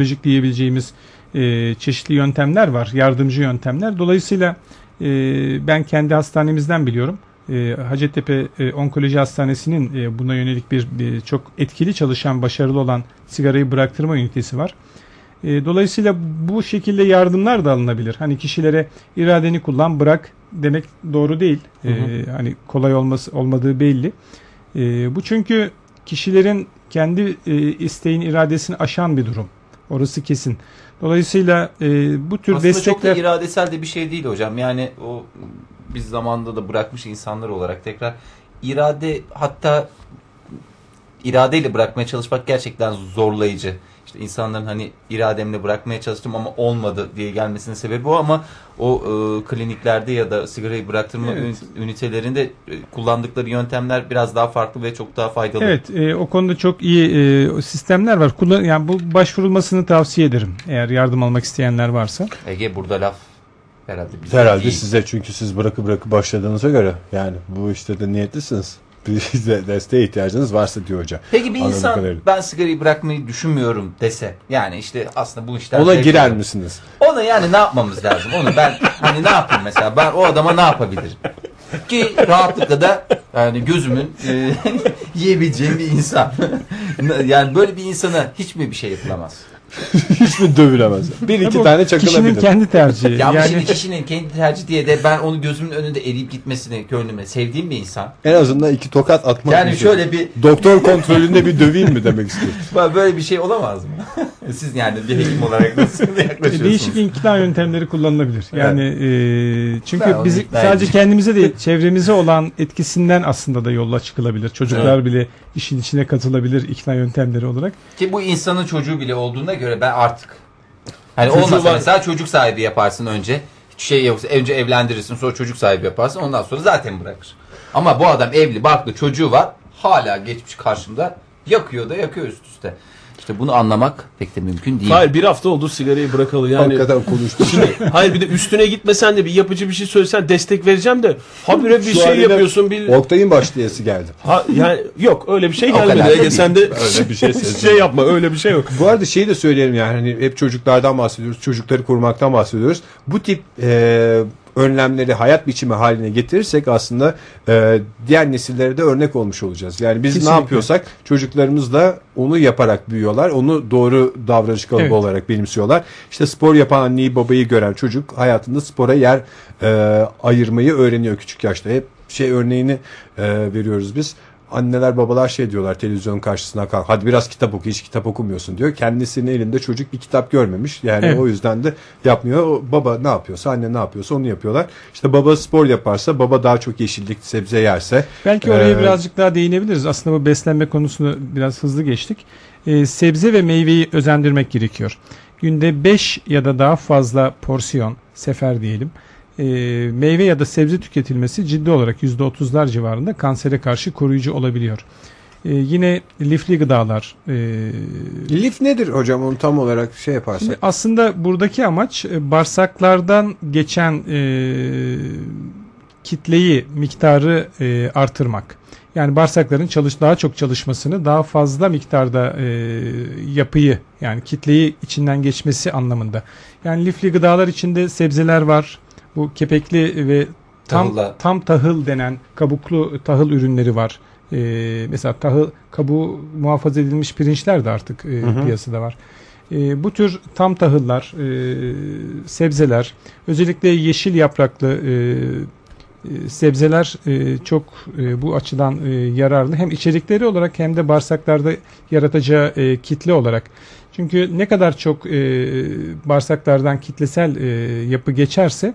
psikolojik diyebileceğimiz e, çeşitli yöntemler var, yardımcı yöntemler. Dolayısıyla e, ben kendi hastanemizden biliyorum. E, Hacettepe e, Onkoloji Hastanesi'nin e, buna yönelik bir, bir çok etkili çalışan, başarılı olan sigarayı bıraktırma ünitesi var. E, dolayısıyla bu şekilde yardımlar da alınabilir. Hani kişilere iradeni kullan, bırak demek doğru değil. Hı hı. E, hani kolay olması olmadığı belli. E, bu çünkü kişilerin kendi e, isteğin iradesini aşan bir durum. Orası kesin. Dolayısıyla e, bu tür Aslında destekler çok da iradesel de bir şey değil hocam. Yani o biz zamanda da bırakmış insanlar olarak tekrar irade hatta iradeyle bırakmaya çalışmak gerçekten zorlayıcı. İşte insanların hani irademle bırakmaya çalıştım ama olmadı diye gelmesinin sebebi o ama o e, kliniklerde ya da sigarayı bıraktırma Evet. ünit- ünitelerinde e, kullandıkları yöntemler biraz daha farklı ve çok daha faydalı. Evet, e, o konuda çok iyi e, sistemler var. Kullan yani bu başvurulmasını tavsiye ederim. Eğer yardım almak isteyenler varsa. Ege burada laf herhalde bize Herhalde değil. size çünkü siz bırakıp bırakıp başladığınıza göre yani bu işte de niyetlisiniz. Bir de desteğe ihtiyacınız varsa diyor hoca. Peki bir Anladığım insan kadarıyla. ben sigarayı bırakmayı düşünmüyorum dese yani işte aslında bu işler Ona girer alıyorum. misiniz? Ona yani ne yapmamız lazım? Onu ben hani ne yapayım mesela? Ben o adama ne yapabilirim? Ki rahatlıkla da yani gözümün e, yiyebileceğim bir insan. yani böyle bir insana hiç mi bir şey yapılamaz? Hiç mi dövülemez? Bir iki tane Kişinin çakılabilir. kendi tercihi. Ya yani şimdi kişinin kendi tercih diye de ben onu gözümün önünde eriyip gitmesini gönlüme sevdiğim bir insan. En azından iki tokat atmak. Yani şöyle bir Doktor kontrolünde bir döveyim mi demek istiyorsun? böyle bir şey olamaz mı? Siz yani bir hekim olarak nasıl yaklaşıyorsunuz? değişik ikna yöntemleri kullanılabilir. Yani e, Ben çünkü ikna sadece kendimize değil, çevremize olan etkisinden aslında da yola çıkılabilir. Çocuklar bile işin içine katılabilir ikna yöntemleri olarak. Ki bu insanın çocuğu bile olduğuna göre ben artık hani Çocuğu olmasa var. mesela çocuk sahibi yaparsın önce. Hiç şey yoksa önce evlendirirsin sonra çocuk sahibi yaparsın ondan sonra zaten bırakır. Ama bu adam evli barklı çocuğu var hala geçmiş karşımda yakıyor da yakıyor üst üste. İşte bunu anlamak pek de mümkün değil. Hayır bir hafta oldu sigarayı bırakalı yani. Hakikaten konuştuk. Hayır bir de üstüne gitmesen de bir yapıcı bir şey söylesen destek vereceğim de habire bir Şu şey yapıyorsun bir Oktay'ın başlayası geldi. ha, yani yok öyle bir şey gelmedi Ege sen de Öyle bir şey sezdim. şey yapma öyle bir şey yok. Bu arada şeyi de söyleyelim yani hani hep çocuklardan bahsediyoruz, çocukları korumaktan bahsediyoruz. Bu tip e, önlemleri hayat biçimi haline getirirsek aslında e, diğer nesillere de örnek olmuş olacağız. Yani biz Kesinlikle. ne yapıyorsak çocuklarımız da onu yaparak büyüyorlar. Onu doğru davranış kalıbı Evet. olarak benimsiyorlar. İşte spor yapan anneyi babayı gören çocuk hayatında spora yer e, ayırmayı öğreniyor küçük yaşta. Hep şey örneğini e, veriyoruz biz. Anneler babalar şey diyorlar televizyon karşısına kalk hadi biraz kitap oku hiç kitap okumuyorsun diyor. Kendisinin elinde çocuk bir kitap görmemiş. Yani Evet. o yüzden de yapmıyor. O baba ne yapıyorsa anne ne yapıyorsa onu yapıyorlar. İşte baba spor yaparsa baba daha çok yeşillik sebze yerse. Belki oraya Ee, birazcık daha değinebiliriz. Aslında bu beslenme konusunu biraz hızlı geçtik. Ee, sebze ve meyveyi özendirmek gerekiyor. Günde 5 ya da daha fazla porsiyon, sefer diyelim. Ee, meyve ya da sebze tüketilmesi ciddi olarak %30'lar civarında kansere karşı koruyucu olabiliyor. Ee, yine lifli gıdalar, ee, Lif nedir hocam onu tam olarak şey yaparsak. aslında buradaki amaç e, bağırsaklardan geçen e, kitleyi, miktarı e, artırmak. Yani bağırsakların çalış daha çok çalışmasını, daha fazla miktarda e, yapıyı yani kitleyi içinden geçmesi anlamında. Yani lifli gıdalar içinde sebzeler var. Bu kepekli ve tam Tahılla. tam tahıl denen kabuklu tahıl ürünleri var. E, mesela tahıl kabuğu muhafaza edilmiş pirinçler de artık e, hı. piyasada var. E, bu tür tam tahıllar, e, sebzeler, özellikle yeşil yapraklı e, e, sebzeler e, çok e, bu açıdan e, yararlı. Hem içerikleri olarak hem de bağırsaklarda yaratacağı e, kitle olarak. Çünkü ne kadar çok e, bağırsaklardan kitlesel e, yapı geçerse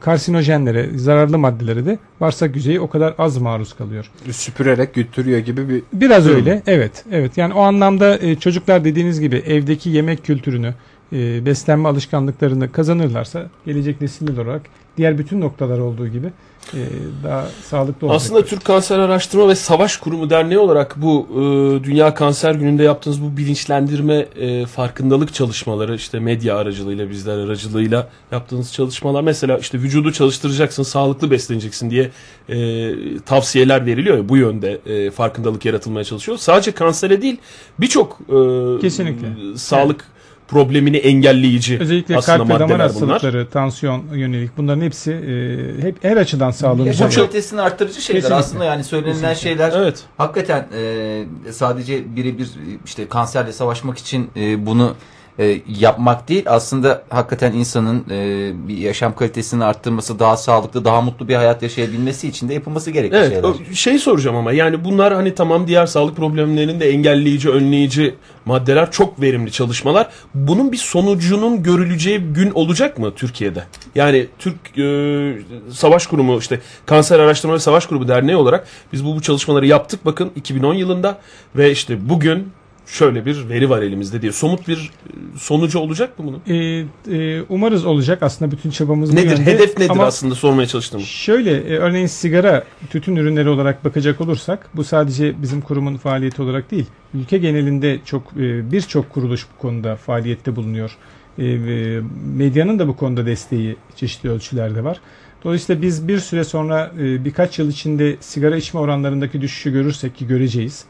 karsinojenlere, zararlı maddelere de bağırsak yüzeyi o kadar az maruz kalıyor. Süpürerek götürüyor gibi bir Biraz öyle. Evet. Evet. Yani o anlamda e, çocuklar dediğiniz gibi evdeki yemek kültürünü, e, beslenme alışkanlıklarını kazanırlarsa gelecek nesiller olarak diğer bütün noktalar olduğu gibi e, daha sağlıklı olacak. Aslında Türk Kanser Araştırma ve Savaş Kurumu Derneği olarak bu e, Dünya Kanser Günü'nde yaptığınız bu bilinçlendirme e, farkındalık çalışmaları işte medya aracılığıyla bizler aracılığıyla yaptığınız çalışmalar mesela işte vücudu çalıştıracaksın sağlıklı besleneceksin diye e, tavsiyeler veriliyor ya bu yönde e, farkındalık yaratılmaya çalışıyor. Sadece kansere değil birçok e, Kesinlikle. sağlık problemini engelleyici Özellikle aslında kalp ve damar maddeler bunlar. hastalıkları, tansiyon yönelik bunların hepsi e, hep her açıdan sağlığımıza Yaşam kalitesini arttırıcı şeyler Kesinlikle. aslında yani söylenilen şeyler Evet. hakikaten e, sadece birebir işte kanserle savaşmak için e, bunu e, yapmak değil aslında hakikaten insanın e, bir yaşam kalitesini arttırması daha sağlıklı daha mutlu bir hayat yaşayabilmesi için de yapılması gerekli Evet, şeyler. şey soracağım ama yani bunlar hani tamam diğer sağlık problemlerinin de engelleyici, önleyici maddeler çok verimli çalışmalar. Bunun bir sonucunun görüleceği gün olacak mı Türkiye'de? Yani Türk e, Savaş Kurumu işte Kanser Araştırma ve Savaş Kurumu Derneği olarak biz bu, bu çalışmaları yaptık bakın 2010 yılında ve işte bugün şöyle bir veri var elimizde diye. Somut bir e, sonucu olacak mı bunun? E, e, umarız olacak aslında bütün çabamız bu Nedir? yönde. Hedef nedir Ama aslında sormaya çalıştığım. Şöyle e, örneğin sigara tütün ürünleri olarak bakacak olursak bu sadece bizim kurumun faaliyeti olarak değil. Ülke genelinde çok e, birçok kuruluş bu konuda faaliyette bulunuyor. E, ve medyanın da bu konuda desteği çeşitli ölçülerde var. Dolayısıyla biz bir süre sonra e, birkaç yıl içinde sigara içme oranlarındaki düşüşü görürsek ki göreceğiz.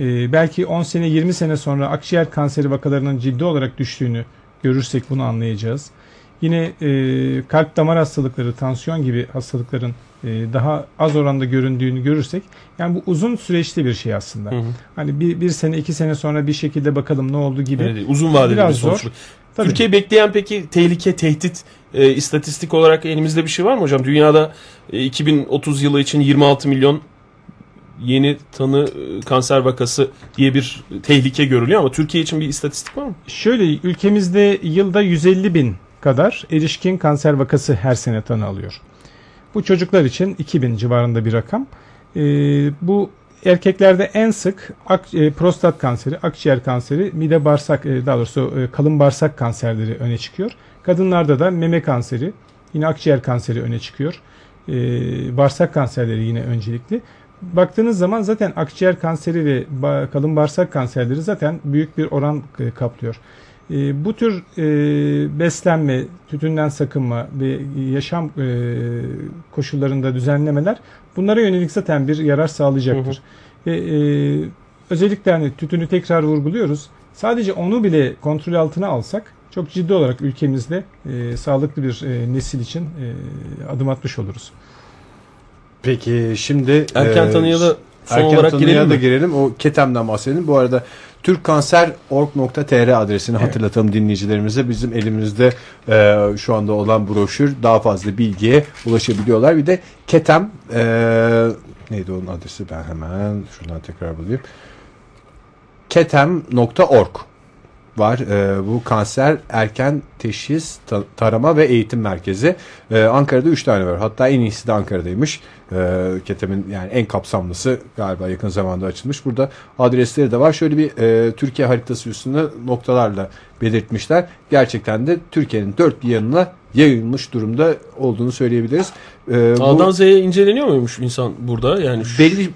E, belki 10 sene 20 sene sonra akciğer kanseri vakalarının ciddi olarak düştüğünü görürsek bunu anlayacağız. Yine e, kalp damar hastalıkları, tansiyon gibi hastalıkların e, daha az oranda göründüğünü görürsek yani bu uzun süreçli bir şey aslında. Hı hı. Hani bir, bir sene iki sene sonra bir şekilde bakalım ne oldu gibi. Evet, uzun vadeli Biraz bir sonuç. zor. Tabii. Türkiye bekleyen peki tehlike, tehdit e, istatistik olarak elimizde bir şey var mı hocam? Dünyada e, 2030 yılı için 26 milyon yeni tanı e, kanser vakası diye bir tehlike görülüyor ama Türkiye için bir istatistik var mı? Şöyle ülkemizde yılda 150 bin kadar erişkin kanser vakası her sene tanı alıyor. Bu çocuklar için 2000 civarında bir rakam. E, bu erkeklerde en sık ak- e, prostat kanseri, akciğer kanseri, mide bağırsak e, daha doğrusu e, kalın bağırsak kanserleri öne çıkıyor. Kadınlarda da meme kanseri, yine akciğer kanseri öne çıkıyor. E, bağırsak kanserleri yine öncelikli. Baktığınız zaman zaten akciğer kanseri ve kalın bağırsak kanserleri zaten büyük bir oran e, kaplıyor. E, bu tür e, beslenme, tütünden sakınma ve yaşam e, koşullarında düzenlemeler bunlara yönelik zaten bir yarar sağlayacaktır. Ve e, özellikle hani tütünü tekrar vurguluyoruz. Sadece onu bile kontrol altına alsak çok ciddi olarak ülkemizde e, sağlıklı bir e, nesil için e, adım atmış oluruz. Peki şimdi Erken e, tanıya da son erken olarak girelim da mi? girelim. O ketemden bahsedelim. Bu arada türkkanser.org.tr adresini Evet. hatırlatalım dinleyicilerimize. Bizim elimizde e, şu anda olan broşür daha fazla bilgiye ulaşabiliyorlar. Bir de ketem e, neydi onun adresi ben hemen şuradan tekrar bulayım. ketem.org var. E, bu kanser erken teşhis, ta- tarama ve eğitim merkezi. E, Ankara'da 3 tane var. Hatta en iyisi de Ankara'daymış. E, Ketem'in yani en kapsamlısı galiba yakın zamanda açılmış. Burada adresleri de var. Şöyle bir e, Türkiye haritası üstünde noktalarla belirtmişler. Gerçekten de Türkiye'nin dört bir yanına yayılmış durumda olduğunu söyleyebiliriz. E, bu- A'dan Z'ye inceleniyor muymuş insan burada? Yani şu- belli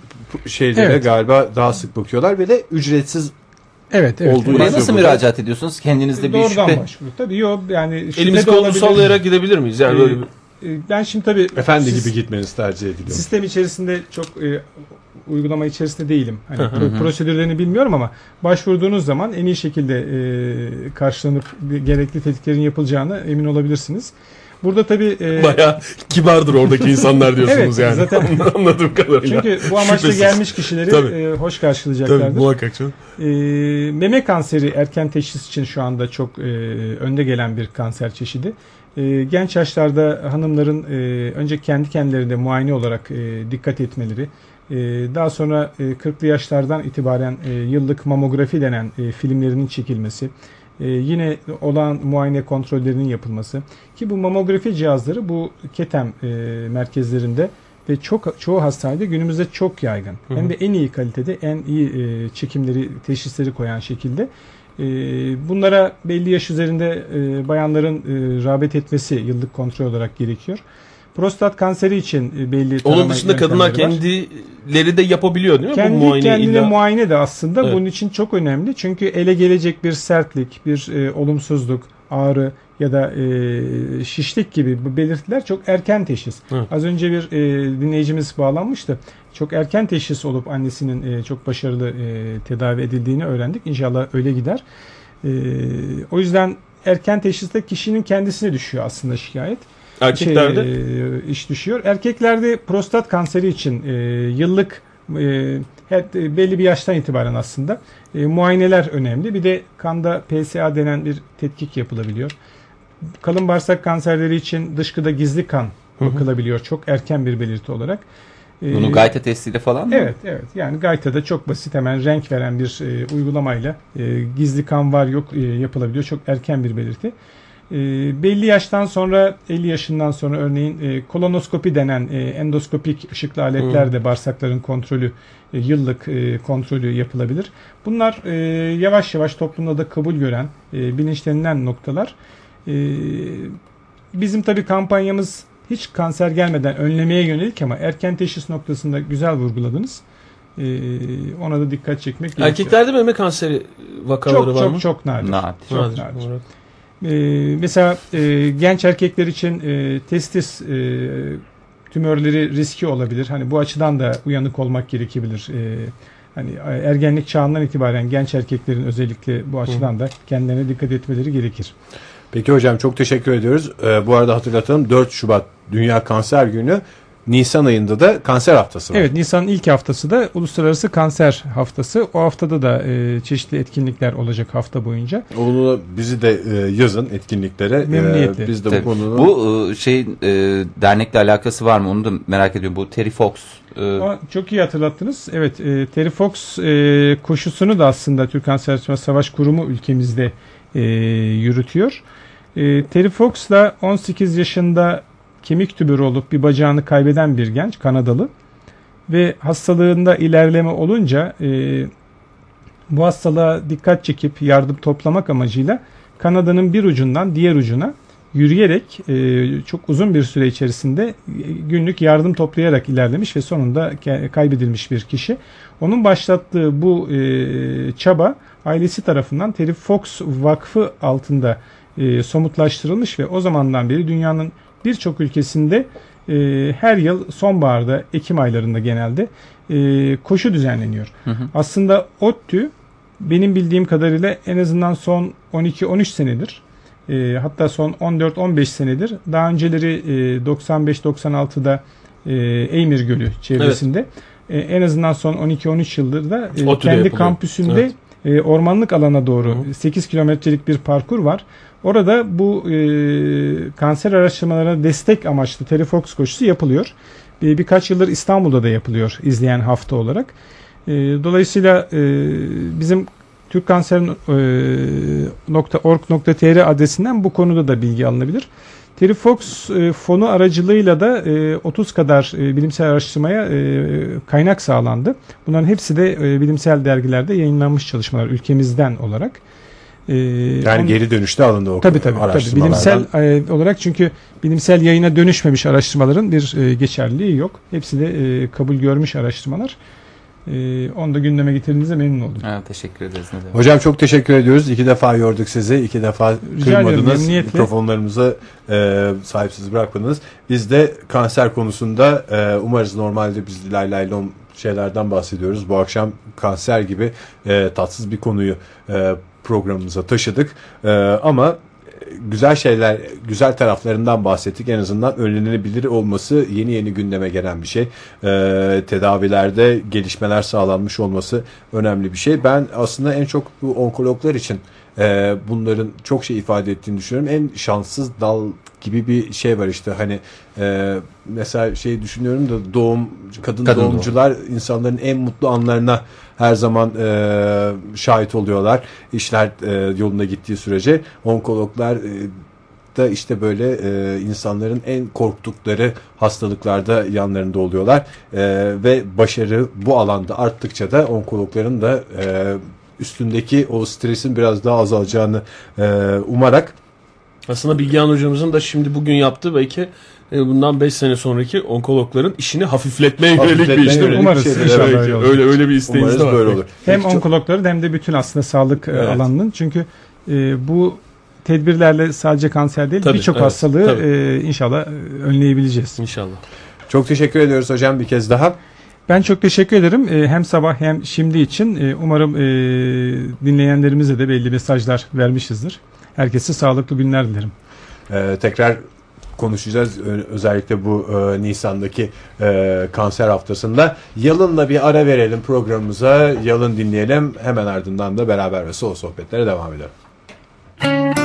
şeylere Evet. galiba daha sık bakıyorlar ve de ücretsiz Evet, evet. Olduğu Buraya nasıl burada. müracaat ediyorsunuz? Kendinizde bir Doğrudan şüphe. başvuru. Tabii yok yani kolumuzu olabilir. sallayarak gidebilir miyiz? Yani Ee, böyle bir... e, Ben şimdi tabii efendi siz- gibi gitmeniz tercih ediliyor. sistem içerisinde çok e, uygulama içerisinde değilim. Hani Hı hı pro- prosedürlerini bilmiyorum ama başvurduğunuz zaman en iyi şekilde e, karşılanıp gerekli tetkiklerin yapılacağına emin olabilirsiniz. Burada tabii e, Bayağı kibardır oradaki insanlar diyorsunuz Evet, yani. zaten- Anladığım kadarıyla. çünkü bu amaçla Şüphesiz. gelmiş kişileri Tabii. e, hoş Tabii karşılayacaklardır. muhakkak canım. E, meme kanseri erken teşhis için şu anda çok e, önde gelen bir kanser çeşidi. E, genç yaşlarda hanımların e, önce kendi kendilerine muayene olarak e, dikkat etmeleri, e, daha sonra e, 40'lı yaşlardan itibaren e, yıllık mamografi denen e, filmlerinin çekilmesi, e, yine olan muayene kontrollerinin yapılması ki bu mamografi cihazları bu ketem e, merkezlerinde ve çok çoğu hastanede günümüzde çok yaygın. Hı hı. Hem de en iyi kalitede, en iyi e, çekimleri, teşhisleri koyan şekilde. E, bunlara belli yaş üzerinde e, bayanların e, rağbet etmesi yıllık kontrol olarak gerekiyor. Prostat kanseri için e, belli Onun dışında kadınlar var. kendileri de yapabiliyor değil mi? Bu Kendi muayene kendine illa- muayene de aslında Evet. bunun için çok önemli. Çünkü ele gelecek bir sertlik, bir e, olumsuzluk, ağrı ya da e, şişlik gibi bu belirtiler çok erken teşhis. Evet. Az önce bir e, dinleyicimiz bağlanmıştı. Çok erken teşhis olup annesinin e, çok başarılı e, tedavi edildiğini öğrendik. İnşallah öyle gider. E, o yüzden erken teşhiste kişinin kendisine düşüyor aslında şikayet. Erkeklerde Şey, e, iş düşüyor. Erkeklerde prostat kanseri için e, yıllık e, her, e, belli bir yaştan itibaren aslında e, muayeneler önemli. Bir de kanda PSA denen bir tetkik yapılabiliyor. Kalın bağırsak kanserleri için dışkıda gizli kan Hı hı. bakılabiliyor çok erken bir belirti olarak. E, Bunu gayta testiyle falan mı? Evet, evet. Yani Gayta'da çok basit hemen renk veren bir e, uygulamayla e, gizli kan var yok e, yapılabiliyor. Çok erken bir belirti. E, belli yaştan sonra 50 yaşından sonra örneğin e, kolonoskopi denen e, endoskopik ışıklı aletler de bağırsakların kontrolü e, yıllık e, kontrolü yapılabilir. Bunlar e, yavaş yavaş toplumda da kabul gören e, bilinçlenilen noktalar. E, bizim tabii kampanyamız hiç kanser gelmeden önlemeye yönelik ama erken teşhis noktasında güzel vurguladınız. Ee, ona da dikkat çekmek gerekiyor. erkeklerde meme kanseri vakaları çok var çok mı? çok nadir. Nadir. Çok Nadir nadir. Ee, mesela e, genç erkekler için e, testis e, tümörleri riski olabilir. Hani bu açıdan da uyanık olmak gerekebilir. E, hani ergenlik çağından itibaren genç erkeklerin özellikle bu açıdan da kendilerine dikkat etmeleri gerekir. Peki hocam çok teşekkür ediyoruz. Ee, bu arada hatırlatalım 4 Şubat Dünya Kanser Günü. Nisan ayında da kanser haftası var. Evet Nisan'ın ilk haftası da Uluslararası Kanser Haftası. O haftada da e, çeşitli etkinlikler olacak hafta boyunca. Onu bizi de e, yazın etkinliklere. Ee, Memnuniyetle. biz de Tabii. bu konunun Bu e, şey e, dernekle alakası var mı? Onu da merak ediyorum. Bu Terry Fox. e, Aa, çok iyi hatırlattınız. Evet e, Terry Fox e, koşusunu da aslında Türk Kanser Araştırma Savaş Kurumu ülkemizde e, yürütüyor. E, Terry Fox da 18 yaşında kemik tübürü olup bir bacağını kaybeden bir genç Kanadalı ve hastalığında ilerleme olunca e, bu hastalığa dikkat çekip yardım toplamak amacıyla Kanada'nın bir ucundan diğer ucuna yürüyerek e, çok uzun bir süre içerisinde e, günlük yardım toplayarak ilerlemiş ve sonunda kaybedilmiş bir kişi. Onun başlattığı bu e, çaba ailesi tarafından Terry Fox Vakfı altında e, somutlaştırılmış ve o zamandan beri dünyanın birçok ülkesinde e, her yıl sonbaharda Ekim aylarında genelde e, koşu düzenleniyor. Hı hı. Aslında ODTÜ benim bildiğim kadarıyla en azından son 12-13 senedir e, hatta son 14-15 senedir daha önceleri e, 95-96'da e, Eymir Gölü çevresinde e, en azından son 12-13 yıldır da e, kendi yapılıyor. kampüsünde Evet. e, ormanlık alana doğru Hı. 8 kilometrelik bir parkur var. Orada bu e, kanser araştırmalarına destek amaçlı Telefox koşusu yapılıyor. Bir, birkaç yıldır İstanbul'da da yapılıyor izleyen hafta olarak. E, dolayısıyla e, bizim türkkanser.org.tr adresinden bu konuda da bilgi alınabilir. Terry e, fonu aracılığıyla da e, 30 kadar e, bilimsel araştırmaya e, kaynak sağlandı. Bunların hepsi de e, bilimsel dergilerde yayınlanmış çalışmalar ülkemizden olarak. E, yani on- geri dönüşte alındı o Tabii tabii, tabii. araştırmalardan. Bilimsel e, olarak çünkü bilimsel yayına dönüşmemiş araştırmaların bir e, geçerliliği yok. Hepsi de e, kabul görmüş araştırmalar. E, onu da gündeme getirdiğinize memnun oldum. ha, teşekkür ederiz. Ne demek. Hocam çok teşekkür ediyoruz. İki defa yorduk sizi. iki defa Rica ederim, kırmadınız. Mikrofonlarımızı e, sahipsiz bırakmadınız. Biz de kanser konusunda e, umarız normalde biz lay lay lom şeylerden bahsediyoruz. Bu akşam kanser gibi e, tatsız bir konuyu e, programımıza taşıdık. E, ama güzel şeyler, güzel taraflarından bahsettik. En azından önlenebilir olması yeni yeni gündeme gelen bir şey. Ee, tedavilerde gelişmeler sağlanmış olması önemli bir şey. Ben aslında en çok bu onkologlar için e, bunların çok şey ifade ettiğini düşünüyorum. En şanssız dal gibi bir şey var işte. Hani e, mesela şey düşünüyorum da doğum kadın, Kadın doğumcular insanların en mutlu anlarına her zaman e, şahit oluyorlar işler e, yolunda gittiği sürece. Onkologlar e, da işte böyle e, insanların en korktukları hastalıklarda yanlarında oluyorlar. E, ve başarı bu alanda arttıkça da onkologların da e, üstündeki o stresin biraz daha azalacağını e, umarak Aslında Bilgehan hocamızın da şimdi bugün yaptığı belki e, bundan 5 sene sonraki onkologların işini hafifletmeye yönelik bir iş değil Umarız, şeydir. inşallah Evet. öyle olur. Öyle öyle bir isteğiniz Umarız de var. böyle olur. Hem Peki, çok- onkologların hem de bütün aslında sağlık e, Evet. alanının. Çünkü e, bu tedbirlerle sadece kanser değil birçok evet, hastalığı tabii. e, inşallah önleyebileceğiz. İnşallah. Çok teşekkür ediyoruz hocam bir kez daha. Ben çok teşekkür ederim. Ee, hem sabah hem şimdi için. Ee, umarım ee, dinleyenlerimize de belli mesajlar vermişizdir. Herkese sağlıklı günler dilerim. Ee, tekrar konuşacağız. Özellikle bu e, Nisan'daki e, kanser haftasında. Yalın'la bir ara verelim programımıza. Yalın dinleyelim. Hemen ardından da beraber ve sol sohbetlere devam edelim.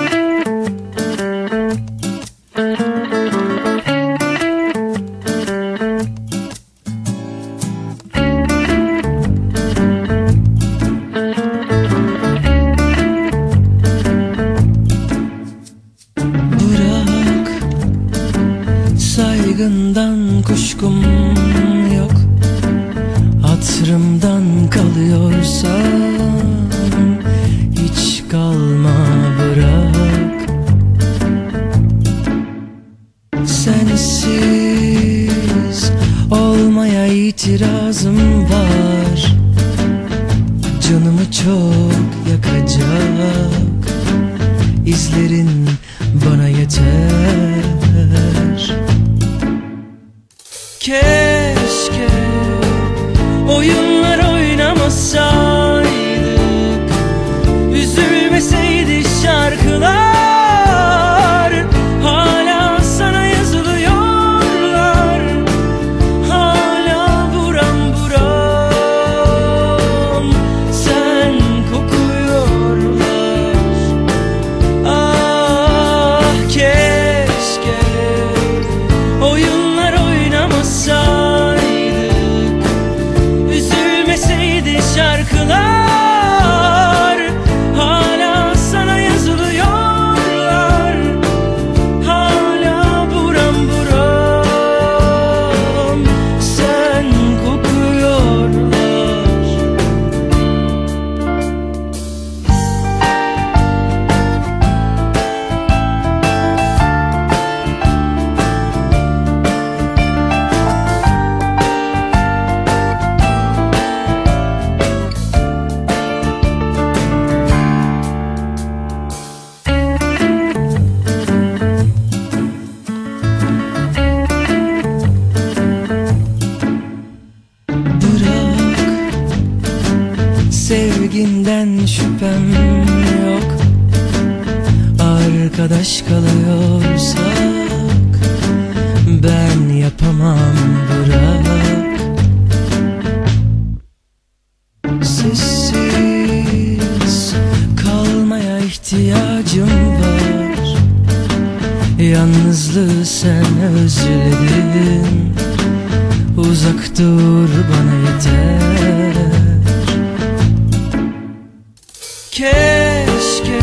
keşke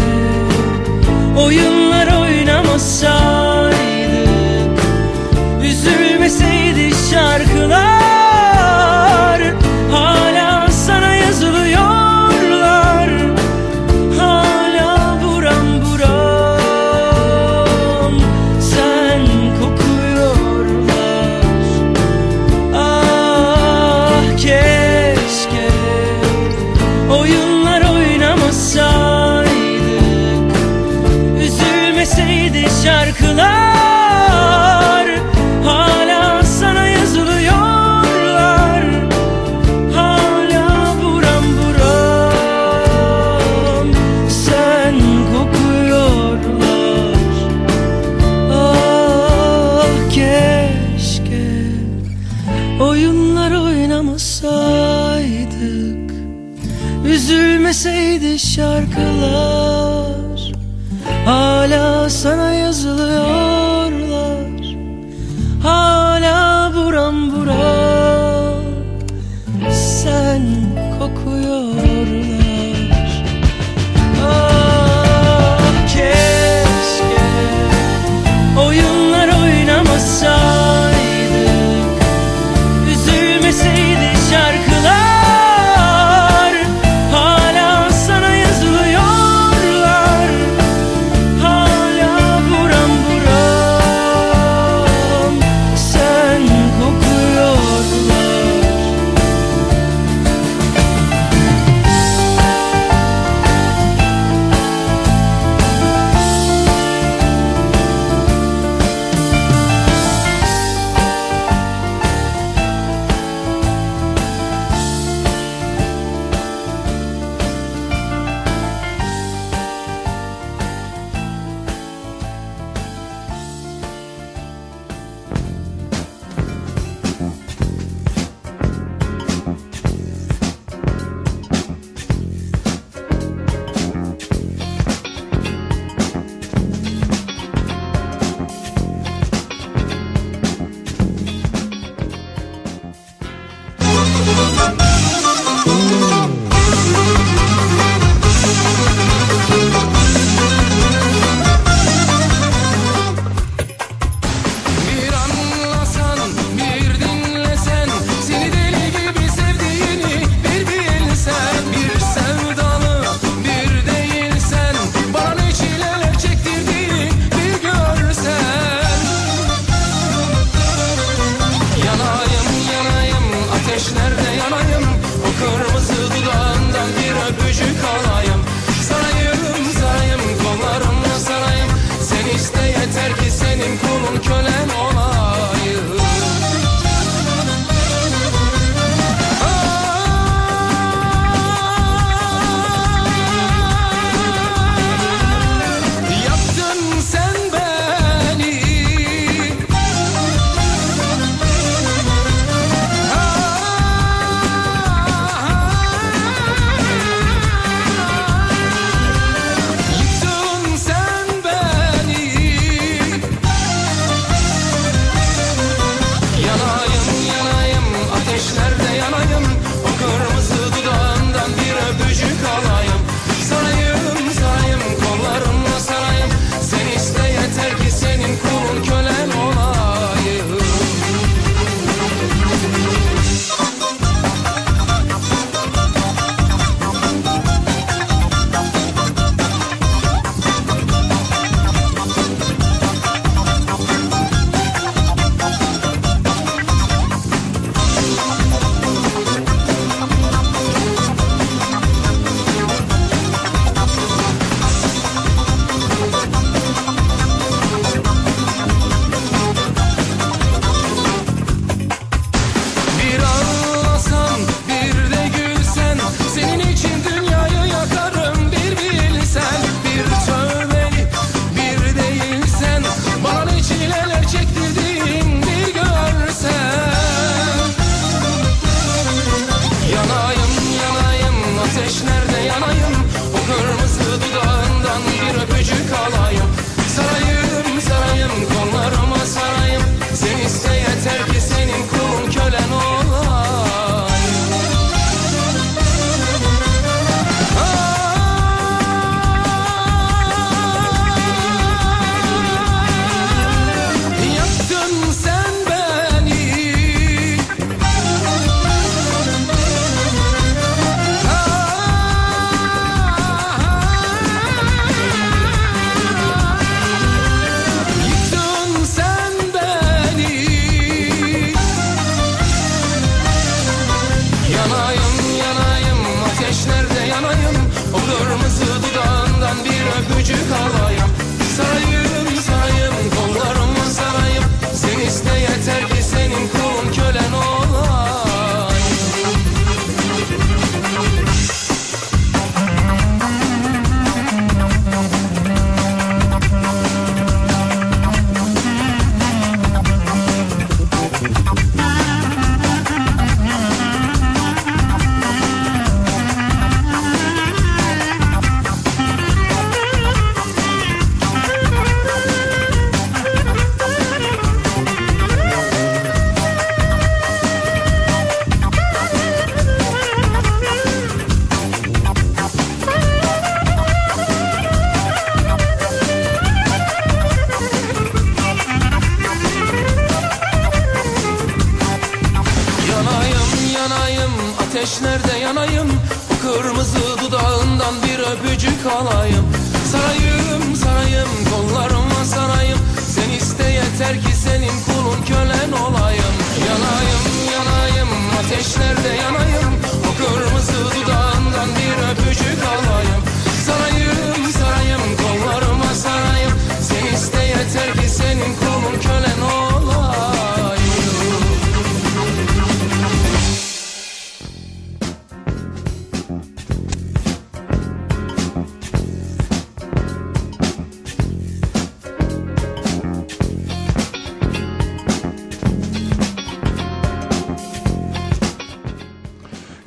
oyun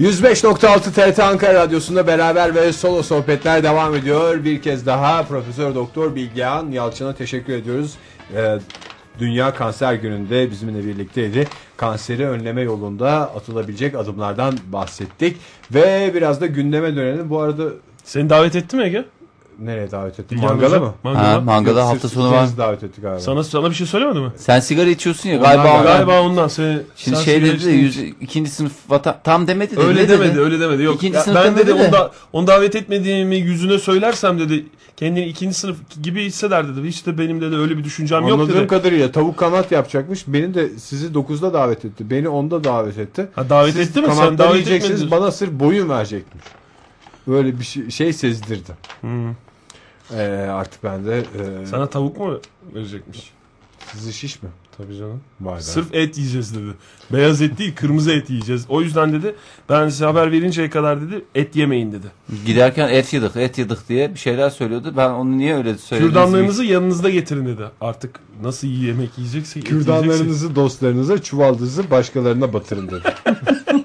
%105.6 TRT Ankara Radyosu'nda beraber ve solo sohbetler devam ediyor. Bir kez daha Profesör Doktor Bilgehan Yalçın'a teşekkür ediyoruz. Ee, Dünya Kanser Günü'nde bizimle birlikteydi. Kanseri önleme yolunda atılabilecek adımlardan bahsettik. Ve biraz da gündeme dönelim. Bu arada Seni davet etti mi Ege? Nereye davet ettik? Mangala mı? Mangala. Ha, mangala Yok, hafta sonu var. davet ettik galiba. Sana sana bir şey söylemedi mi? Sen sigara içiyorsun ya Ondan galiba ondan. Galiba ondan seni Şimdi sen şey dedi de yüz, ikinci sınıf vatan tam demedi de Öyle demedi, dedi? öyle demedi. Yok. İkinci Ya sınıf ben dedi demedi de. onu, da, onu davet etmediğimi yüzüne söylersem dedi kendini ikinci sınıf gibi hisseder dedi. Hiç de benim dedi öyle bir düşüncem yok Anladığım dedi. kadarıyla tavuk kanat yapacakmış. Beni de sizi 9'da davet etti. Beni 10'da davet etti. Ha, davet Siz etti mi? Sen davet yiyeceksiniz etmedin. bana sırf boyun verecekmiş. Böyle bir şey, şey sezdirdi. Hmm. Ee, artık ben de e, Sana tavuk mu verecekmiş? sizi şiş mi? Tabii canım. Vay be. Sırf et yiyeceğiz dedi. Beyaz et değil kırmızı et yiyeceğiz. O yüzden dedi ben size haber verinceye kadar dedi et yemeyin dedi. Giderken et yedik et yedik diye bir şeyler söylüyordu. Ben onu niye öyle söyledim? Kürdanlarınızı yanınızda getirin dedi. Artık nasıl yemek yiyeceksek et yiyeceksek. Kürdanlarınızı dostlarınıza, çuvaldızı başkalarına batırın dedi.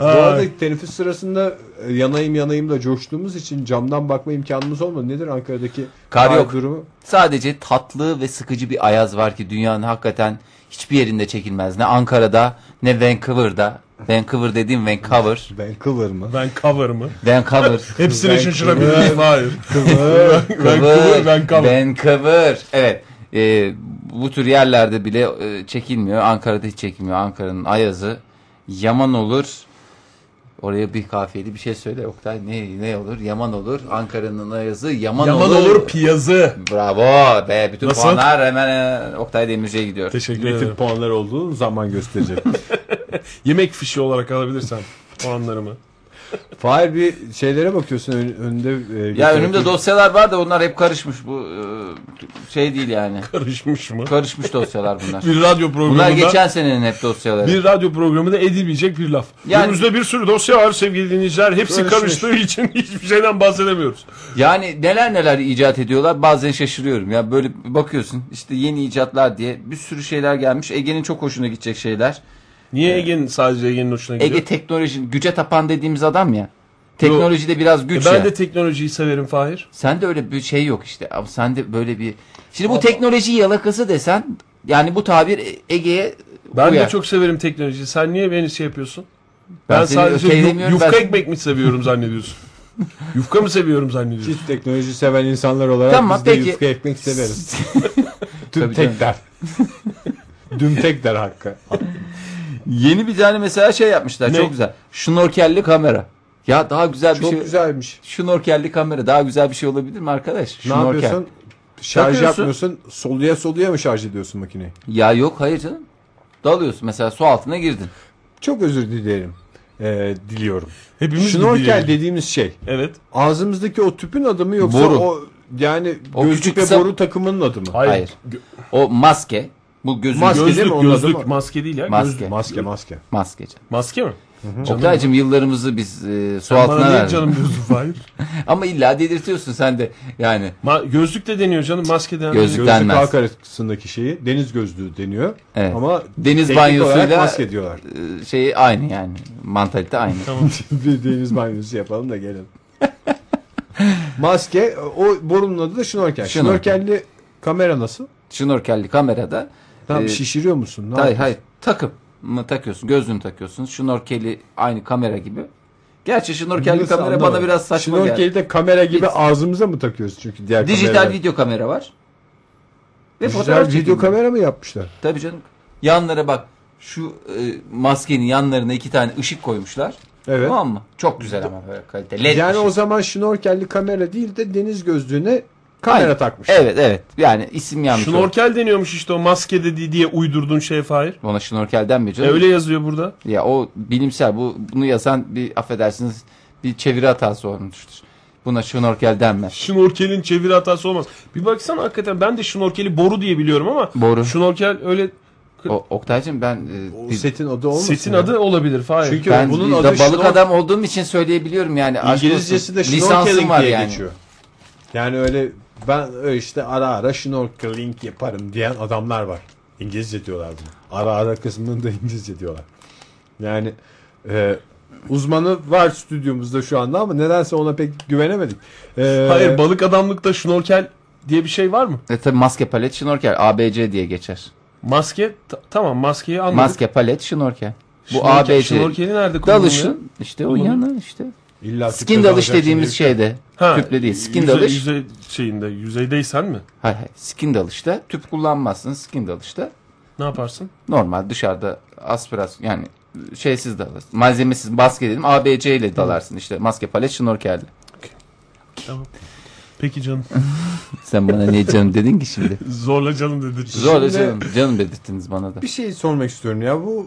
Bu arada teneffüs sırasında e, yanayım yanayım da coştuğumuz için camdan bakma imkanımız olmadı. Nedir Ankara'daki Kar yok. durumu? Sadece tatlı ve sıkıcı bir ayaz var ki dünyanın hakikaten hiçbir yerinde çekilmez. Ne Ankara'da ne Vancouver'da. Vancouver dediğim Vancouver. Vancouver mı? Ben cover mı? Vancouver. Hepsine Ben- şaşırabilirim. Hayır. Vancouver. Vancouver, Vancouver. Vancouver. Evet. Ee, bu tür yerlerde bile e, çekilmiyor. Ankara'da hiç çekilmiyor. Ankara'nın ayazı yaman olur. Oraya bir kafiyeli bir şey söyle Oktay. Ne ne olur? Yaman olur. Ankara'nın ayazı yaman, Yaman olur. olur piyazı. Bravo be. Bütün Nasıl? puanlar hemen e, Oktay Demirci'ye gidiyor. Teşekkür ederim. tip puanlar olduğunu zaman gösterecek. Yemek fişi olarak alabilirsem puanlarımı. Fahir bir şeylere bakıyorsun ön- önünde. e, Ya önümde dosyalar var da onlar hep karışmış. Bu e, şey değil yani. Karışmış mı? Karışmış dosyalar bunlar. Bir radyo Bunlar programında geçen senenin hep dosyaları. bir radyo programında edilmeyecek bir laf. Yani- Önümüzde bir sürü dosya var sevgili dinleyiciler. Hepsi Karışmış. karıştığı için hiçbir şeyden bahsedemiyoruz. Yani neler neler icat ediyorlar. Bazen şaşırıyorum. Ya böyle bakıyorsun işte yeni icatlar diye bir sürü şeyler gelmiş. Ege'nin çok hoşuna gidecek şeyler. Niye Ege'nin sadece Ege'nin hoşuna gidiyor? Ege teknoloji güce tapan dediğimiz adam ya. Teknolojide biraz E güç ben ya. de teknolojiyi severim Fahir. Sende öyle bir şey yok işte. Ama sende böyle bir Şimdi bu teknoloji yalakası desen yani bu tabir Ege'ye Ben uyar. de çok severim teknolojiyi. Sen niye beni şey yapıyorsun? Ben Ben, sadece yu- öteylemiyorum, yufka ben- ekmek mi seviyorum zannediyorsun? yufka mı seviyorum zannediyorsun? Çift teknoloji seven insanlar olarak Tamam, biz de peki. yufka ekmek severiz. Tüm tek der. Düm tek der hakkı. Yeni bir tane mesela şey yapmışlar. Ne? Çok güzel. Şnorkelli kamera. Ya daha güzel bir Çok şey. güzelmiş. Şnorkelli kamera daha güzel bir şey olabilir mi arkadaş? Ne Şnorkel. yapıyorsun? Şarj Takıyorsun. yapmıyorsun. Soluya soluya mı şarj ediyorsun makineyi? Ya yok hayır canım. Dalıyorsun mesela su altına girdin. Çok özür dilerim. Ee, diliyorum. Hepimiz Şnorkel biliyoruz. dediğimiz şey. Evet. Ağzımızdaki o tüpün adı mı yoksa Boru. o yani O gözlük küçük ve kısa- boru takımının adı mı? Hayır. O maske. Bu gözün Maske değil mi? gözlük, adı gözlük. Maske değil ya. Maske. Gözlük. Maske maske. maske. canım. Maske mi? Oktay'cım yıllarımızı biz e, su Sen altına bana verdin. canım diyorsun Fahir? Ama illa dedirtiyorsun sen de. Yani Ma- gözlük de deniyor canım. Maske deniyor. Gözlük. Gözlük Denmez. halk arasındaki şeyi deniz gözlüğü deniyor. Evet. Ama Deniz banyosuyla- maske diyorlar. e, şey aynı yani. Mantalite aynı. bir deniz banyosu yapalım da gelin. maske o borunun adı da şnorkel. Şnorkel. Şnorkelli kamera nasıl? Şnorkelli kamerada. Tam e, şişiriyor musun? Ne hayır hayır takıp mı takıyorsun gözlüğünü takıyorsun. Şnorkeli aynı kamera gibi. Gerçi şnorkelli kamera anlamadım. bana biraz saçma geldi. Şnorkeli de kamera gibi Hiç- ağzımıza mı takıyoruz çünkü diğer Dijital kameralar- video kamera var. Ve Dijital fotoğraf video çekiliyor. kamera mı yapmışlar? Tabii canım. Yanlara bak. Şu e, maskenin yanlarına iki tane ışık koymuşlar. Evet. Tamam mı? Çok güzel ama böyle kalite. LED Yani ışık. o zaman şnorkelli kamera değil de deniz gözlüğüne kamera Hayır. takmış. Evet evet. Yani isim yanlış. oldu. Şnorkel deniyormuş işte o maske dediği diye uydurduğun şey Fahir. Ona şnorkelden mi E, canım? öyle yazıyor burada. Ya o bilimsel. Bu bunu yazan bir affedersiniz bir çeviri hatası olmuştur. Buna şnorkel denmez. Şnorkelin çeviri hatası olmaz. Bir baksana hakikaten ben de şnorkeli boru diye biliyorum ama Boru. şnorkel öyle O, Oktay'cım ben O e, bir- setin adı olmasın. setin ya. adı olabilir Fahir. Çünkü ben bunun adı de balık şnor- adam olduğum için söyleyebiliyorum yani. İngilizcesi de var diye yani. geçiyor. Yani öyle ben işte ara ara snorkeling yaparım diyen adamlar var. İngilizce diyorlar bunu. Ara ara kısmını da İngilizce diyorlar. Yani e, uzmanı var stüdyomuzda şu anda ama nedense ona pek güvenemedik. E, Hayır balık adamlıkta şnorkel diye bir şey var mı? E tabi maske palet şnorkel ABC diye geçer. Maske ta- tamam maskeyi anladık. Maske palet şnorkel. Bu Şnorkel- ABC. Şnorkeli nerede kullanılıyor? Dalışın işte o yana işte. İlla Skin dalış dediğimiz şey. şeyde. Ha, Tüple değil. Skin yüzey, dalış. Yüzey şeyinde yüzeydeysen mi? Hayır hayır. Skin dalışta tüp kullanmazsın. Skin dalışta Ne yaparsın? normal dışarıda aspirasyon yani şeysiz dalarsın. Malzemesiz maske dedim. ABC ile dalarsın işte. Maske palet şnorkelle. Peki canım. Sen bana ne canım dedin ki şimdi? Zorla canım dedi. Zorla Şimdi- canım. Canım dedirttiniz bana da. Bir şey sormak istiyorum ya bu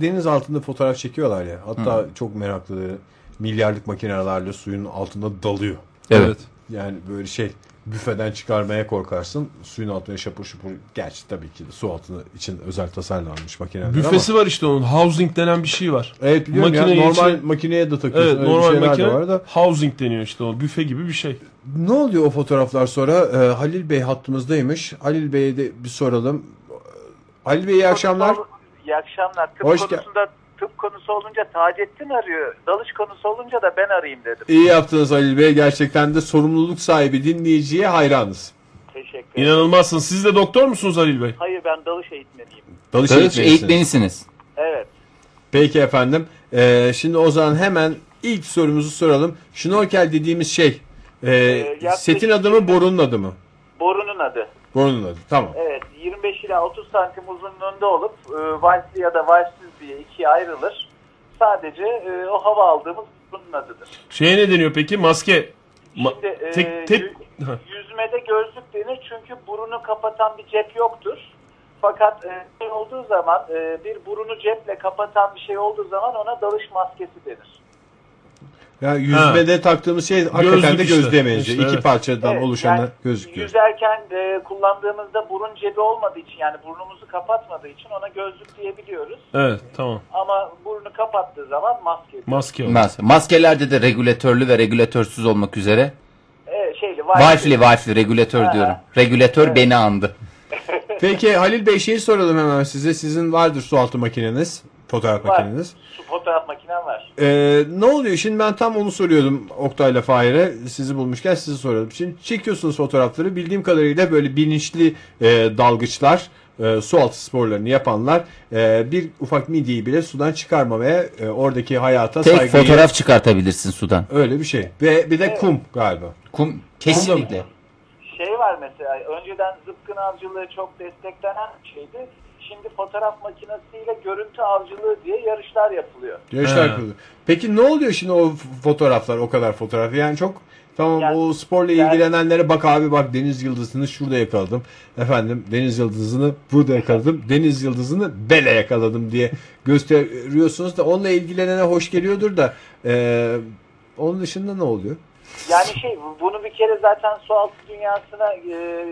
deniz altında fotoğraf çekiyorlar ya. Hatta çok meraklı milyarlık makinelerle suyun altında dalıyor. Evet. Yani böyle şey büfeden çıkarmaya korkarsın. Suyun altına şapur şupur. Gerçi tabii ki de su altına için özel tasarlanmış makineler Büfesi var işte onun. Housing denen bir şey var. ama. Evet biliyorum ya Makine normal için- makineye de takıyorsun. Evet Öyle normal makine de var da. housing deniyor işte o. Büfe gibi bir şey. Ne oluyor o fotoğraflar sonra? Ee, Halil Bey hattımızdaymış. Halil Bey'e de bir soralım. Halil Bey iyi akşamlar. İyi akşamlar. Tıp Hoş konusunda tıp konusu olunca Taceddin arıyor. Dalış konusu olunca da ben arayayım dedim. İyi yaptınız Halil Bey. Gerçekten de sorumluluk sahibi dinleyiciye hayranız. Teşekkür ederim. İnanılmazsın. Siz de doktor musunuz Halil Bey? Hayır ben dalış eğitmeniyim. Dalış Dalış eğitmenisiniz. eğitmenisiniz. Evet. Peki efendim. Ee, şimdi o zaman hemen ilk sorumuzu soralım. Şnorkel dediğimiz şey e, yaklaşık- setin adı mı borunun adı mı? Borunun adı. Borunun adı. Tamam. Evet 25 ila 30 santim uzunluğunda olup e, valsli ya da valsiz diye ikiye ayrılır. Sadece e, o hava aldığımız borunun adıdır. Şeye ne deniyor peki? Maske. Ma- Şimdi e, tek tek yüzmede gözlük denir çünkü burunu kapatan bir cep yoktur. Fakat e, şey olduğu zaman e, bir burunu ceple kapatan bir şey olduğu zaman ona dalış maskesi denir. Yani yüzmede taktığımız şey hakikaten de işte. benziyor. İşte, İki evet. parçadan Evet, oluşan yani gözüküyor. Yüzerken e, kullandığımızda burun cebi olmadığı için yani burnumuzu kapatmadığı için ona gözlük diyebiliyoruz. Evet tamam. Ama burnu kapattığı zaman maske. Maske olur. Mas- Maskelerde de regülatörlü ve regülatörsüz olmak üzere. E, şeyli, Wi-Fi'li Wi-Fi'li regülatör Ha. diyorum. Regülatör beni andı. Peki Halil Bey şeyi soralım hemen size. Sizin vardır su altı makineniz. Fotoğraf Var. makineniz. Su fotoğraf makinem var. Ee, ne oluyor? Şimdi ben tam onu soruyordum Oktay'la Fahir'e. Sizi bulmuşken sizi soralım. Şimdi çekiyorsunuz fotoğrafları. Bildiğim kadarıyla böyle bilinçli e, dalgıçlar, e, su altı sporlarını yapanlar e, bir ufak midyeyi bile sudan çıkarmamaya, e, oradaki hayata Tek saygıyı... fotoğraf çıkartabilirsin sudan. Öyle bir şey. Ve bir de kum galiba. Kum kesinlikle. Şey var mesela önceden zıpkın avcılığı çok desteklenen şeydi. Şimdi fotoğraf makinesiyle görüntü avcılığı diye yarışlar yapılıyor. Yarışlar yapılıyor. Peki ne oluyor şimdi o fotoğraflar, o kadar fotoğraf? Yani çok tamam Yani- o sporla yani- ilgilenenlere bak abi bak deniz yıldızını şurada yakaladım. Efendim deniz yıldızını burada yakaladım. Deniz yıldızını bele yakaladım diye gösteriyorsunuz da onunla ilgilenene hoş geliyordur da eee, onun dışında ne oluyor? Yani şey bu- bunu bir kere zaten sualtı dünyasına e,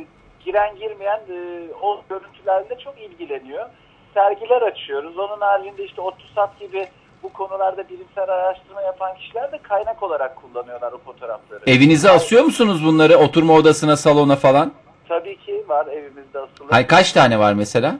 giren girmeyen e, o görüntülerle çok ilgileniyor. Sergiler açıyoruz. Onun haricinde işte ODTÜSAT gibi bu konularda bilimsel araştırma yapan kişiler de kaynak olarak kullanıyorlar o fotoğrafları. Evinize asıyor musunuz bunları oturma odasına, salona falan? Tabii ki var evimizde asılı. Hay kaç tane var mesela?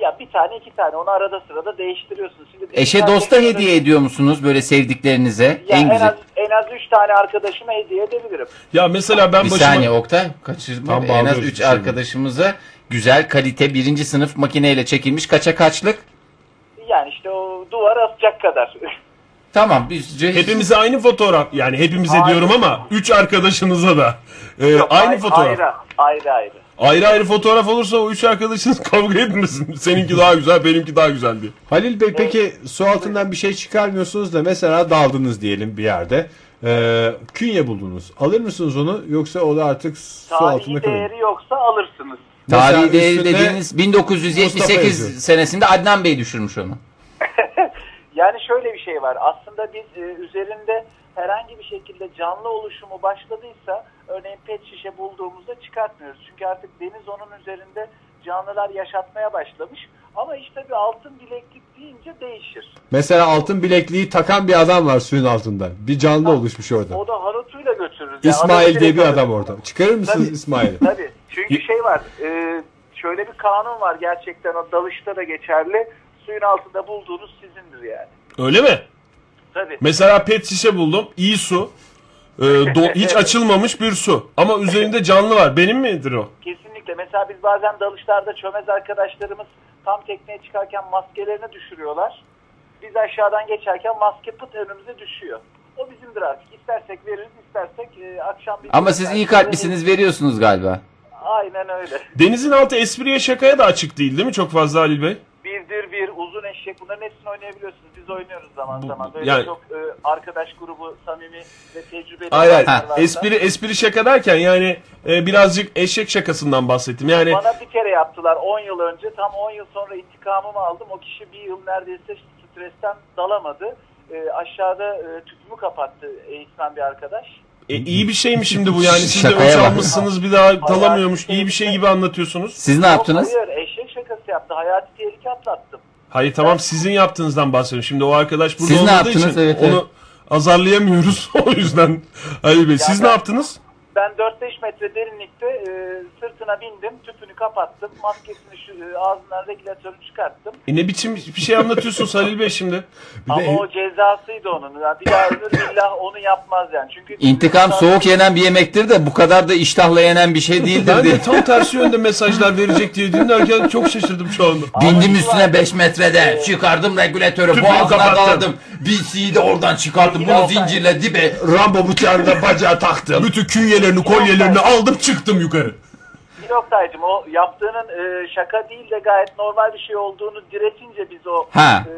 Ya bir tane iki tane onu arada sırada değiştiriyorsun. Şimdi Eşe dosta hediye ediyor musunuz böyle sevdiklerinize? Ya en en, güzel. az en az üç tane arkadaşıma hediye edebilirim. Ya mesela ben Bir başıma... saniye Oktay kaçırma. Tam en az bağlıyoruz 3 bir şey. arkadaşımıza güzel kalite birinci sınıf makineyle çekilmiş kaça kaçlık? Yani işte o duvar asacak kadar. Tamam biz Hepimize aynı fotoğraf. Yani hepimize Hayır. diyorum ama 3 arkadaşınıza da. Ee, Yok, aynı ay- fotoğraf. Ayrı ayrı. ayrı. Ayrı ayrı fotoğraf olursa o üç arkadaşınız kavga etmesin. Seninki daha güzel, benimki daha güzel diye. Halil Bey peki su altından bir şey çıkarmıyorsunuz da mesela daldınız diyelim bir yerde. Ee, künye buldunuz. Alır mısınız onu yoksa o da artık su altında Tarihi kalır? değeri yoksa alırsınız. Mesela Tarihi değeri üstünde dediğiniz Mustafa 1978 yazıyor. senesinde Adnan Bey düşürmüş onu. Yani şöyle bir şey var. Aslında biz e, üzerinde herhangi bir şekilde canlı oluşumu başladıysa örneğin pet şişe bulduğumuzda çıkartmıyoruz. Çünkü artık deniz onun üzerinde canlılar yaşatmaya başlamış. Ama işte bir altın bileklik deyince değişir. Mesela altın bilekliği takan bir adam var suyun altında. Bir canlı oluşmuş orada. O da harutuyla götürürüz. Yani İsmail diye bir adam orada. Çıkarır mısınız. İsmail'i? Tabii. Çünkü şey var. e, şöyle bir kanun var gerçekten o dalışta da geçerli. Suyun altında bulduğunuz sizindir yani. Öyle mi? Tabii. Mesela pet şişe buldum. iyi su. Ee, do- hiç açılmamış bir su. Ama üzerinde canlı var. Benim midir o? Kesinlikle. Mesela biz bazen dalışlarda çömez arkadaşlarımız tam tekneye çıkarken maskelerini düşürüyorlar. Biz aşağıdan geçerken maske pıt önümüze düşüyor. O bizimdir artık. İstersek veririz, istersek e, akşam bir... Ama siz iyi kalplisiniz veriyorsunuz galiba. Aynen öyle. Denizin altı espriye şakaya da açık değil değil mi çok fazla Halil Bey? Birdir bir, uzun eşek bunların hepsini oynayabiliyorsunuz. Biz oynuyoruz zaman zaman. Böyle yani- çok e, arkadaş grubu samimi ve tecrübeli Hayır hayır. Espri, espri şaka derken yani e, birazcık eşek şakasından bahsettim. Yani Bana bir kere yaptılar 10 yıl önce. Tam 10 yıl sonra intikamımı aldım. O kişi bir yıl neredeyse stresten dalamadı. E, aşağıda e, tüpümü kapattı eğitmen bir arkadaş. e, iyi bir şey mi şimdi bu yani? Siz de Şakaya ölç almışsınız bir daha dalamıyormuş. İyi bir şey gibi anlatıyorsunuz. Siz ne yaptınız? Hayır eşek şakası yaptı. Hayati tehlike atlattım. Hayır tamam sizin yaptığınızdan bahsediyorum. Şimdi o arkadaş burada Siz ne olmadığı yaptınız? için Evet, onu evet. azarlayamıyoruz o yüzden. Halil Bey siz ne yaptınız? Ben 4-5 metre derinlikte e, sırtına bindim. Tüpünü kapattım. Maskesini şu, e, ağzından regülatörünü çıkarttım. E ne biçim bir şey anlatıyorsunuz Halil Bey şimdi? Ama o cezasıydı onun. Ya Bir daha ömür billah onu yapmaz yani. Çünkü İntikam soğuk yenen bir yemektir de bu kadar da iştahla yenen bir şey değildir Ben diye. de tam tersi yönde mesajlar verecek diye dinlerken çok şaşırdım şu anda. Bindim üstüne 5 metrede. Çıkardım regülatörü. Tüpünü Boğazına kapattım. daladım. BC'yi de oradan çıkarttım. Bunu zincirle dibe. Rambo bıçağını bacağı taktım. Bütün künyelerini, kolyelerini aldım çıktım yukarı. Bir noktaycım o yaptığının e, şaka değil de gayet normal bir şey olduğunu diretince biz o Ha. e,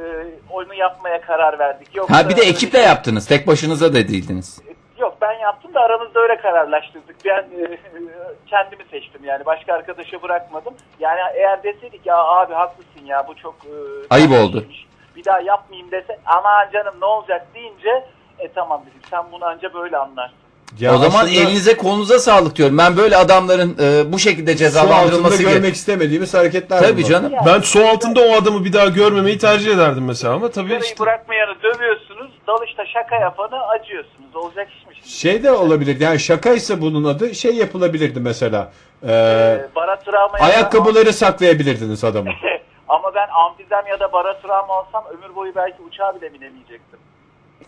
oyunu yapmaya karar verdik. Yoksa Ha bir de ekiple şey- yaptınız. Tek başınıza da değildiniz. Yok ben yaptım da aramızda öyle kararlaştırdık. Ben e, kendimi seçtim yani başka arkadaşa bırakmadım. Yani eğer deseydik ya abi haklısın ya bu çok e, Ayıp oldu. şeymiş. Bir daha yapmayayım dese aman canım ne olacak deyince e tamam dedim sen bunu anca böyle anlarsın. Ya o zaman aslında elinize kolunuza sağlık diyorum. Ben böyle adamların e, bu şekilde cezalandırılması görmek gerek. istemediğimiz hareketler Tabii bunlar. canım. Ben su altında o adamı bir daha görmemeyi tercih ederdim mesela ama tabii Sigarayı işte. bırakmayanı dövüyorsunuz, dalışta şaka yapanı acıyorsunuz. Olacak iş mi? şimdi? Şey de olabilir yani şakaysa bunun adı şey yapılabilirdi mesela. Ee, Ee, bara travma ya da- ayakkabıları saklayabilirdiniz adamı. Ama ben amfizem ya da bara travma alsam ömür boyu belki uçağa bile binemeyecektim.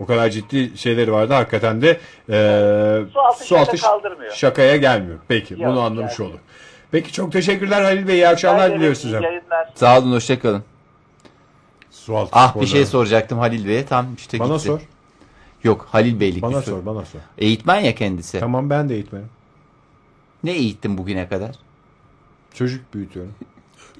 O kadar ciddi şeyleri vardı hakikaten de ee, Su altı şaka kaldırmıyor. şakaya gelmiyor. Peki Yok, bunu anlamış yani. olduk. Peki çok teşekkürler Halil Bey. İyi akşamlar diliyoruz size. Sağ olun hoşçakalın. Su altı Ah bir sporları. şey soracaktım Halil Bey'e tam işte Bana gitti. sor. Yok Halil Bey'lik Bana bir soru. sor, bana sor. Eğitmen ya kendisi. Tamam ben de eğitmenim. Ne eğittin bugüne kadar? Çocuk büyütüyorum.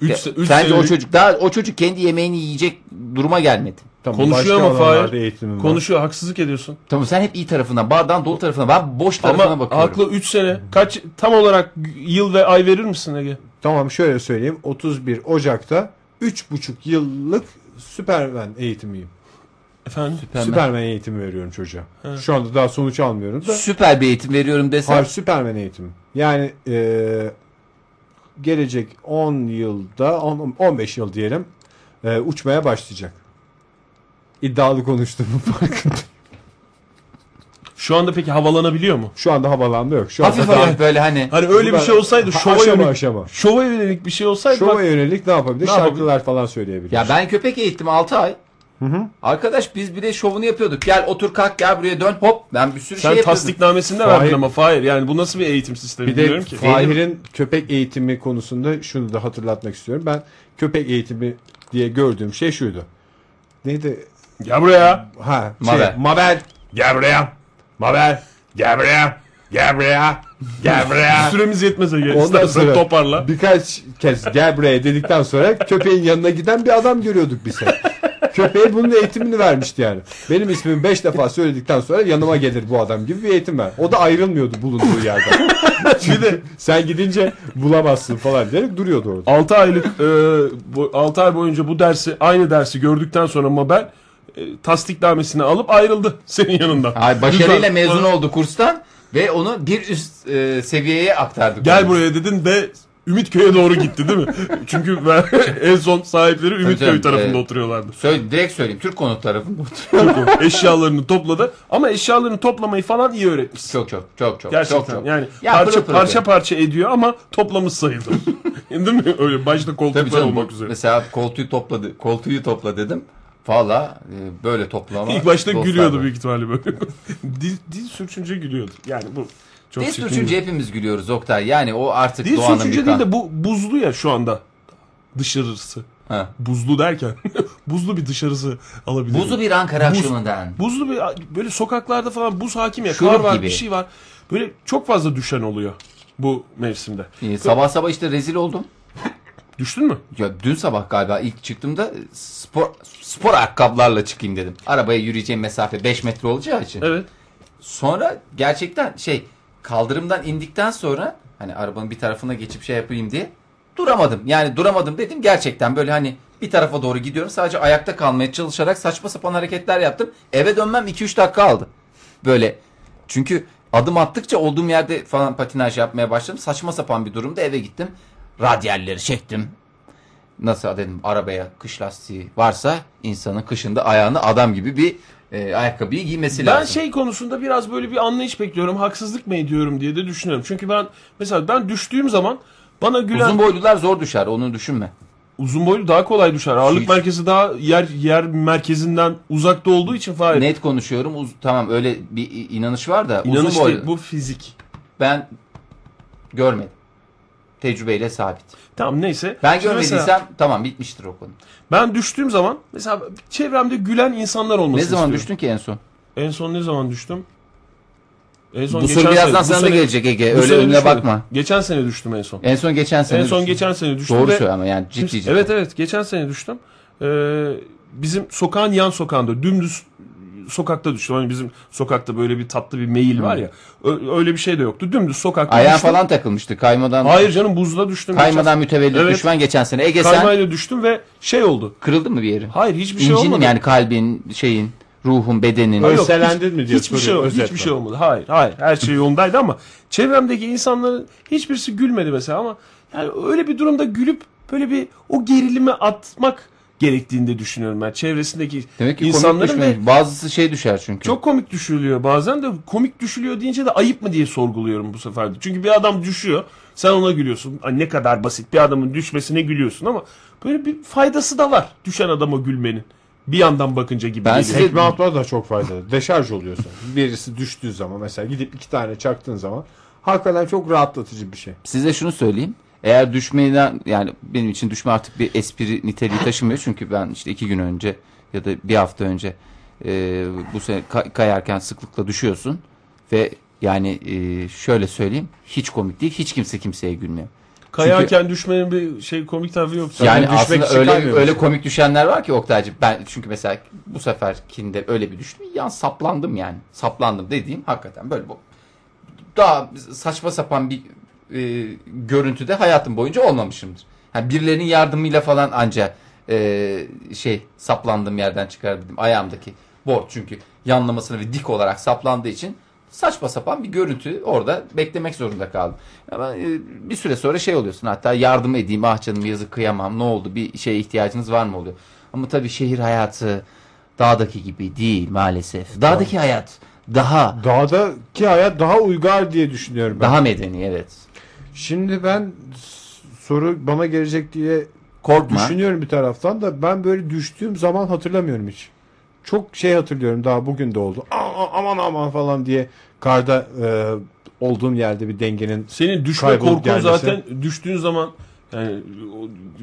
Üç, üç Sence o çocuk daha o çocuk kendi yemeğini yiyecek duruma gelmedi. Tamam, Konuşuyor başka ama Fahir. eğitimim var. Konuşuyor haksızlık ediyorsun. Tamam sen hep iyi tarafına, bardağın dolu tarafına, ben boş tarafına Ama bakıyorum. haklı 3 sene. Kaç tam olarak yıl ve ay verir misin Ege? Tamam şöyle söyleyeyim. 31 Ocak'ta 3,5 yıllık Süpermen eğitimiyim. Efendim? Süpermen. Süpermen eğitimi veriyorum çocuğa. Şu anda daha sonuç almıyorum da. Süper bir eğitim veriyorum desem. Hayır Süpermen eğitimi. Yani eee, gelecek 10 yılda 10, 15 yıl diyelim eee, uçmaya başlayacak. İddialı konuştuğumun farkında. Şu anda peki havalanabiliyor mu? Şu anda havalanma yok. Şu Hafif anda daha hafif böyle hani. Hani öyle bir şey olsaydı Ha, şova aşama yönelik, aşama. şova yönelik bir şey olsaydı Şova bak, yönelik ne yapabilir? Ne Şarkılar falan söyleyebilir. Ya ben köpek eğittim 6 ay. Arkadaş biz bir de şovunu yapıyorduk. Gel otur kalk gel buraya dön hop. Ben bir sürü sen şey yapıyordum. tasdiknamesini de Fahir- verdin ama Fahir yani bu nasıl bir eğitim sistemi Bir de bilmiyorum ki. Fahir'in köpek eğitimi konusunda şunu da hatırlatmak istiyorum. Ben köpek eğitimi diye gördüğüm şey şuydu. Neydi? Gel buraya. Ha, Mabel. Şey, Mabel. Gel buraya. Mabel. Gel buraya. Gel buraya. Gel buraya. Süremiz yetmese gel. Ondan İstersen sonra toparla. birkaç kez gel buraya dedikten sonra köpeğin yanına giden bir adam görüyorduk biz hep. Köpeğe bunun eğitimini vermişti yani. Benim ismimi 5 defa söyledikten sonra yanıma gelir bu adam gibi bir eğitim ver. O da ayrılmıyordu bulunduğu yerden. bir de sen gidince bulamazsın falan diyerek duruyordu orada. 6 aylık e, bu, 6 ay boyunca bu dersi aynı dersi gördükten sonra Mabel e, tasdiknamesini alıp ayrıldı senin yanından. Ay, başarıyla Lütfen, mezun oldu kurstan ve onu bir üst e, seviyeye aktardık. Gel buraya dedin ve Ümitköy'e doğru gitti değil mi? Çünkü ben en son sahipleri Ümitköy tarafında evet. oturuyorlardı. Söyle, direkt söyleyeyim. Türk konut tarafında oturuyor. Eşyalarını topladı ama eşyalarını toplamayı falan iyi öğretmiş. çok çok çok çok. Gerçekten çok, çok. yani Ya parça pırıl pırıl parça parça ediyor ama toplamış sayılır. Değil mi? Öyle başta koltuklar canım. olmak üzere. Mesela koltuğu topladı. Koltuğu topla dedim. Valla e, böyle toplama. İlk başta gülüyordu var. büyük ihtimalle böyle. dil, dil sürçünce gülüyordu. Yani bu çok Dil çirkin bir- hepimiz gülüyoruz Oktay. Yani o artık Dil doğanın bir değil kan- de bu buzlu ya şu anda. Dışarısı. Ha. Buzlu derken buzlu bir dışarısı alabilir. Buzlu bir Ankara Buz- akşamından. Buzlu bir böyle sokaklarda falan buz hakim ya. Şurup Kar var gibi. bir şey var. Böyle çok fazla düşen oluyor bu mevsimde. Ee, sabah sabah işte rezil oldum. Düştün mü? Ya dün sabah galiba ilk çıktığımda spor spor ayakkabılarla çıkayım dedim. Arabaya yürüyeceğim mesafe 5 metre olacağı için. Evet. Sonra gerçekten şey kaldırımdan indikten sonra hani arabanın bir tarafına geçip şey yapayım diye duramadım. Yani duramadım dedim gerçekten böyle hani bir tarafa doğru gidiyorum. Sadece ayakta kalmaya çalışarak saçma sapan hareketler yaptım. Eve dönmem 2-3 dakika aldı. Böyle çünkü adım attıkça olduğum yerde falan patinaj yapmaya başladım. Saçma sapan bir durumda eve gittim. Radyalleri çektim. Nasıl dedim arabaya kış lastiği varsa insanın kışında ayağını adam gibi bir e, ayakkabıyı giymesi Ben lazım. şey konusunda biraz böyle bir anlayış bekliyorum. Haksızlık mı ediyorum diye de düşünüyorum. Çünkü ben mesela ben düştüğüm zaman bana gülen Uzun boylular zor düşer onu düşünme. uzun boylu daha kolay düşer. Ağırlık Hiç. merkezi daha yer yer merkezinden uzakta olduğu için Fahir. Net konuşuyorum. Uz- tamam öyle bir inanış var da İnanış uzun boylu. değil, bu fizik. Ben görmedim. Tecrübeyle sabit. Tamam neyse. Ben Şimdi görmediysem mesela tamam bitmiştir o konu. ben düştüğüm zaman mesela çevremde gülen insanlar olmasını Ne zaman istiyorum. düştün ki en son? En son ne zaman düştüm? En son Bu geçen soru birazdan sene- bu sana da gelecek Ege. Öyle önüne düşmedim. bakma. Geçen sene düştüm en son. En son geçen sene en son düştün. geçen sene düştüm Doğru söyle ama yani ciddi ciddi. Evet evet geçen sene düştüm. Ee, bizim sokağın yan sokağında dümdüz sokakta düştüm. Hani bizim sokakta böyle bir tatlı bir meyil var ya. Öyle bir şey de yoktu. Dümdüz sokakta Ayağın düştüm. falan takılmıştı. Kaymadan Hayır canım buzda düştüm. kaymadan mütevellit Evet. düşman geçen sene. Ege sen kaymayla düştüm ve şey oldu. kırıldı mı bir yeri? Hayır hiçbir şey İncin olmadı. yani kalbin, şeyin, ruhun, bedenin. Hayır, yok, Ölselendin hiç- mi diye hiçbir şey, soruyor, hiçbir özetle. şey olmadı. Hayır, hayır. Her şey yolundaydı ama çevremdeki insanların hiçbirisi gülmedi mesela ama yani öyle bir durumda gülüp böyle bir o gerilimi atmak gerektiğini de düşünüyorum ben. Çevresindeki Demek ki komik insanların ve. Bazısı şey düşer çünkü. çok komik düşülüyor bazen de komik düşülüyor deyince de ayıp mı diye sorguluyorum bu sefer de. Çünkü bir adam düşüyor sen ona gülüyorsun. Ay ne kadar basit bir adamın düşmesine gülüyorsun ama böyle bir faydası da var düşen adama gülmenin. Bir yandan bakınca gibi Ben size- Tekme atma da çok faydalı. Deşarj oluyorsun. Birisi düştüğü zaman mesela gidip iki tane çaktığın zaman hakikaten çok rahatlatıcı bir şey. Size şunu söyleyeyim. Eğer düşmeden yani benim için düşme artık bir espri niteliği taşımıyor. Çünkü ben işte iki gün önce ya da bir hafta önce e, bu sene kay- kayarken sıklıkla düşüyorsun. Ve yani e, şöyle söyleyeyim hiç komik değil. Hiç kimse kimseye gülmüyor. Kayarken düşmenin bir şey komik tarafı yok. Yani düşmek aslında için öyle öyle komik düşenler var ki Oktay'cığım. Ben çünkü mesela bu seferkinde öyle bir düştüm. Ya saplandım yani. Saplandım dediğim hakikaten böyle bu. Daha saçma sapan bir e, görüntüde hayatım boyunca olmamışımdır. Yani birilerinin yardımıyla falan anca e, şey saplandığım yerden çıkarabildim. Ayağımdaki board çünkü yanlamasına ve dik olarak saplandığı için saçma sapan bir görüntü orada beklemek zorunda kaldım. Ama e, bir süre sonra şey oluyorsun hatta yardım edeyim ah canım yazık kıyamam ne oldu bir şeye ihtiyacınız var mı oluyor. Ama tabii şehir hayatı dağdaki gibi değil maalesef. Dağdaki hayat daha Dağdaki hayat daha uygar diye düşünüyorum ben. daha medeni evet. Şimdi ben soru bana gelecek diye Korkma. düşünüyorum bir taraftan da ben böyle düştüğüm zaman hatırlamıyorum hiç. Çok şey hatırlıyorum daha bugün de oldu. Aman aman falan diye karda e, olduğum yerde bir dengenin Senin düşme korkun gelmesi. zaten düştüğün zaman yani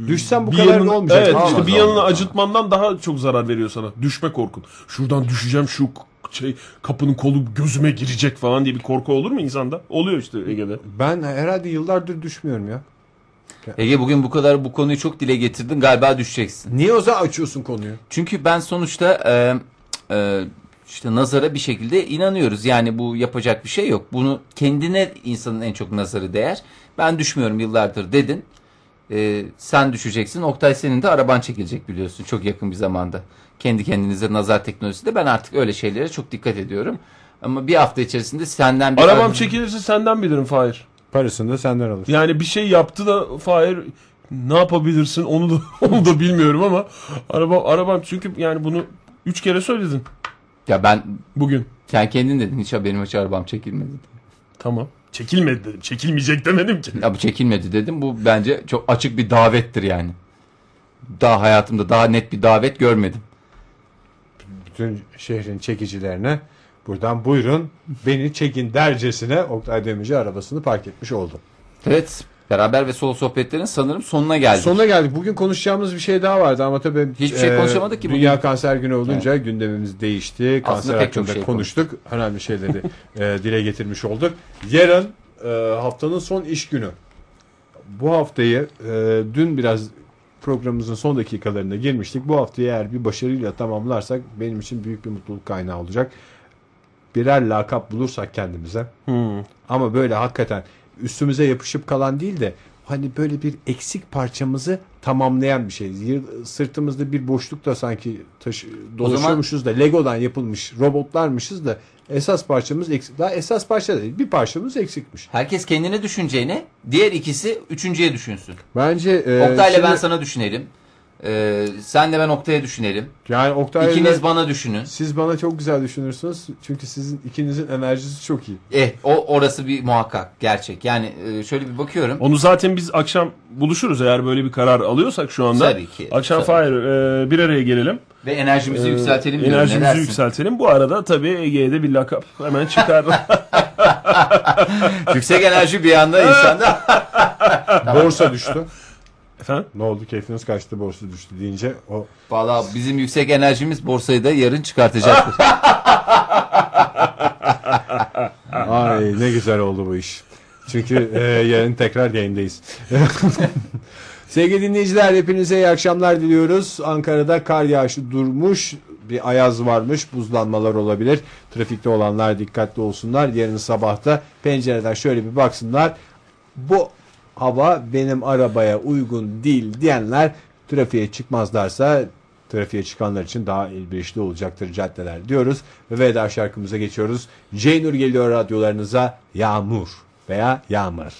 Düşsen bu bir kadar yanın- da olmayacak. Evet işte bir yanını olmaz. acıtmandan daha çok zarar veriyor sana. Düşme korkun. Şuradan düşeceğim şu şey kapının kolu gözüme girecek falan diye bir korku olur mu insanda? Oluyor işte Ege'de. Ben herhalde yıllardır düşmüyorum ya. Ege bugün bu kadar bu konuyu çok dile getirdin galiba düşeceksin. Niye o zaman açıyorsun konuyu? Çünkü ben sonuçta e, e, işte nazara bir şekilde inanıyoruz. Yani bu yapacak bir şey yok. Bunu kendine insanın en çok nazarı değer. Ben düşmüyorum yıllardır dedin. E, sen düşeceksin. Oktay senin de araban çekilecek biliyorsun çok yakın bir zamanda. Kendi kendinize nazar teknolojisinde ben artık öyle şeylere çok dikkat ediyorum. Ama bir hafta içerisinde senden bir Arabam çekilirse senden bilirim Fahir. Parasını da senden alır. Yani bir şey yaptı da Fahir ne yapabilirsin onu da onu da bilmiyorum ama araba arabam çünkü yani bunu üç kere söyledin Ya ben bugün. sen kendin dedin hiç benim hiç arabam çekilmedi. Tamam. Çekilmedi dedim. Çekilmeyecek demedim ki. Ya bu çekilmedi dedim. Bu bence çok açık bir davettir yani. Daha hayatımda daha net bir davet görmedim. Bütün şehrin çekicilerine buradan buyurun beni çekin dercesine Oktay Demirci arabasını park etmiş oldu. Evet. Beraber ve solo sohbetlerin sanırım sonuna geldik. Sonuna geldik. Bugün konuşacağımız bir şey daha vardı ama tabii Hiçbir şey konuşamadık ki bugün. Dünya Kanser Günü olunca gündemimiz değişti. Aslında Kanser pek çok hakkında şey konuştuk. Önemli şeyleri e, dile getirmiş olduk. Yarın e, haftanın son iş günü. Bu haftayı e, dün biraz programımızın son dakikalarında girmiştik. Bu haftayı eğer bir başarıyla tamamlarsak benim için büyük bir mutluluk kaynağı olacak. Birer lakap bulursak kendimize ama böyle hakikaten üstümüze yapışıp kalan değil de hani böyle bir eksik parçamızı tamamlayan bir şey. Sırtımızda bir boşluk da sanki taşı, dolaşıyormuşuz da Lego'dan yapılmış robotlarmışız da esas parçamız eksik. Daha esas parça değil. Bir parçamız eksikmiş. Herkes kendine düşüneceğine diğer ikisi üçüncüye düşünsün. Bence e, Oktay'la ben şimdi- sana düşünelim. Ee, senle ben Oktay'a düşünelim. yani Oktay'la İkiniz bana düşünün. siz bana çok güzel düşünürsünüz. Çünkü sizin ikinizin enerjisi çok iyi. Eh o orası bir muhakkak gerçek. Yani e, şöyle bir bakıyorum. Onu zaten biz akşam buluşuruz eğer böyle bir karar alıyorsak şu anda. Tabii ki, Akşam tabii. Fahir e, bir araya gelelim. Ve enerjimizi Ee, yükseltelim diyorum. Ne Enerjimizi yükseltelim. Bu arada tabii Ege'ye de bir lakap hemen çıkar. Yüksek enerji bir anda insanda. Borsa düştü. Efendim? Ne oldu keyfiniz kaçtı borsa düştü deyince o Valla bizim yüksek enerjimiz borsayı da yarın çıkartacaktır. Ay ne güzel oldu bu iş. Çünkü e, yarın tekrar yayındayız. Sevgili dinleyiciler hepinize iyi akşamlar diliyoruz. Ankara'da kar yağışı durmuş. Bir ayaz varmış. Buzlanmalar olabilir. Trafikte olanlar dikkatli olsunlar. Yarın sabahta pencereden şöyle bir baksınlar. Bu hava benim arabaya uygun değil diyenler trafiğe çıkmazlarsa trafiğe çıkanlar için daha elverişli olacaktır caddeler diyoruz. Ve veda şarkımıza geçiyoruz. Ceynur geliyor radyolarınıza Yağmur veya Yağmur.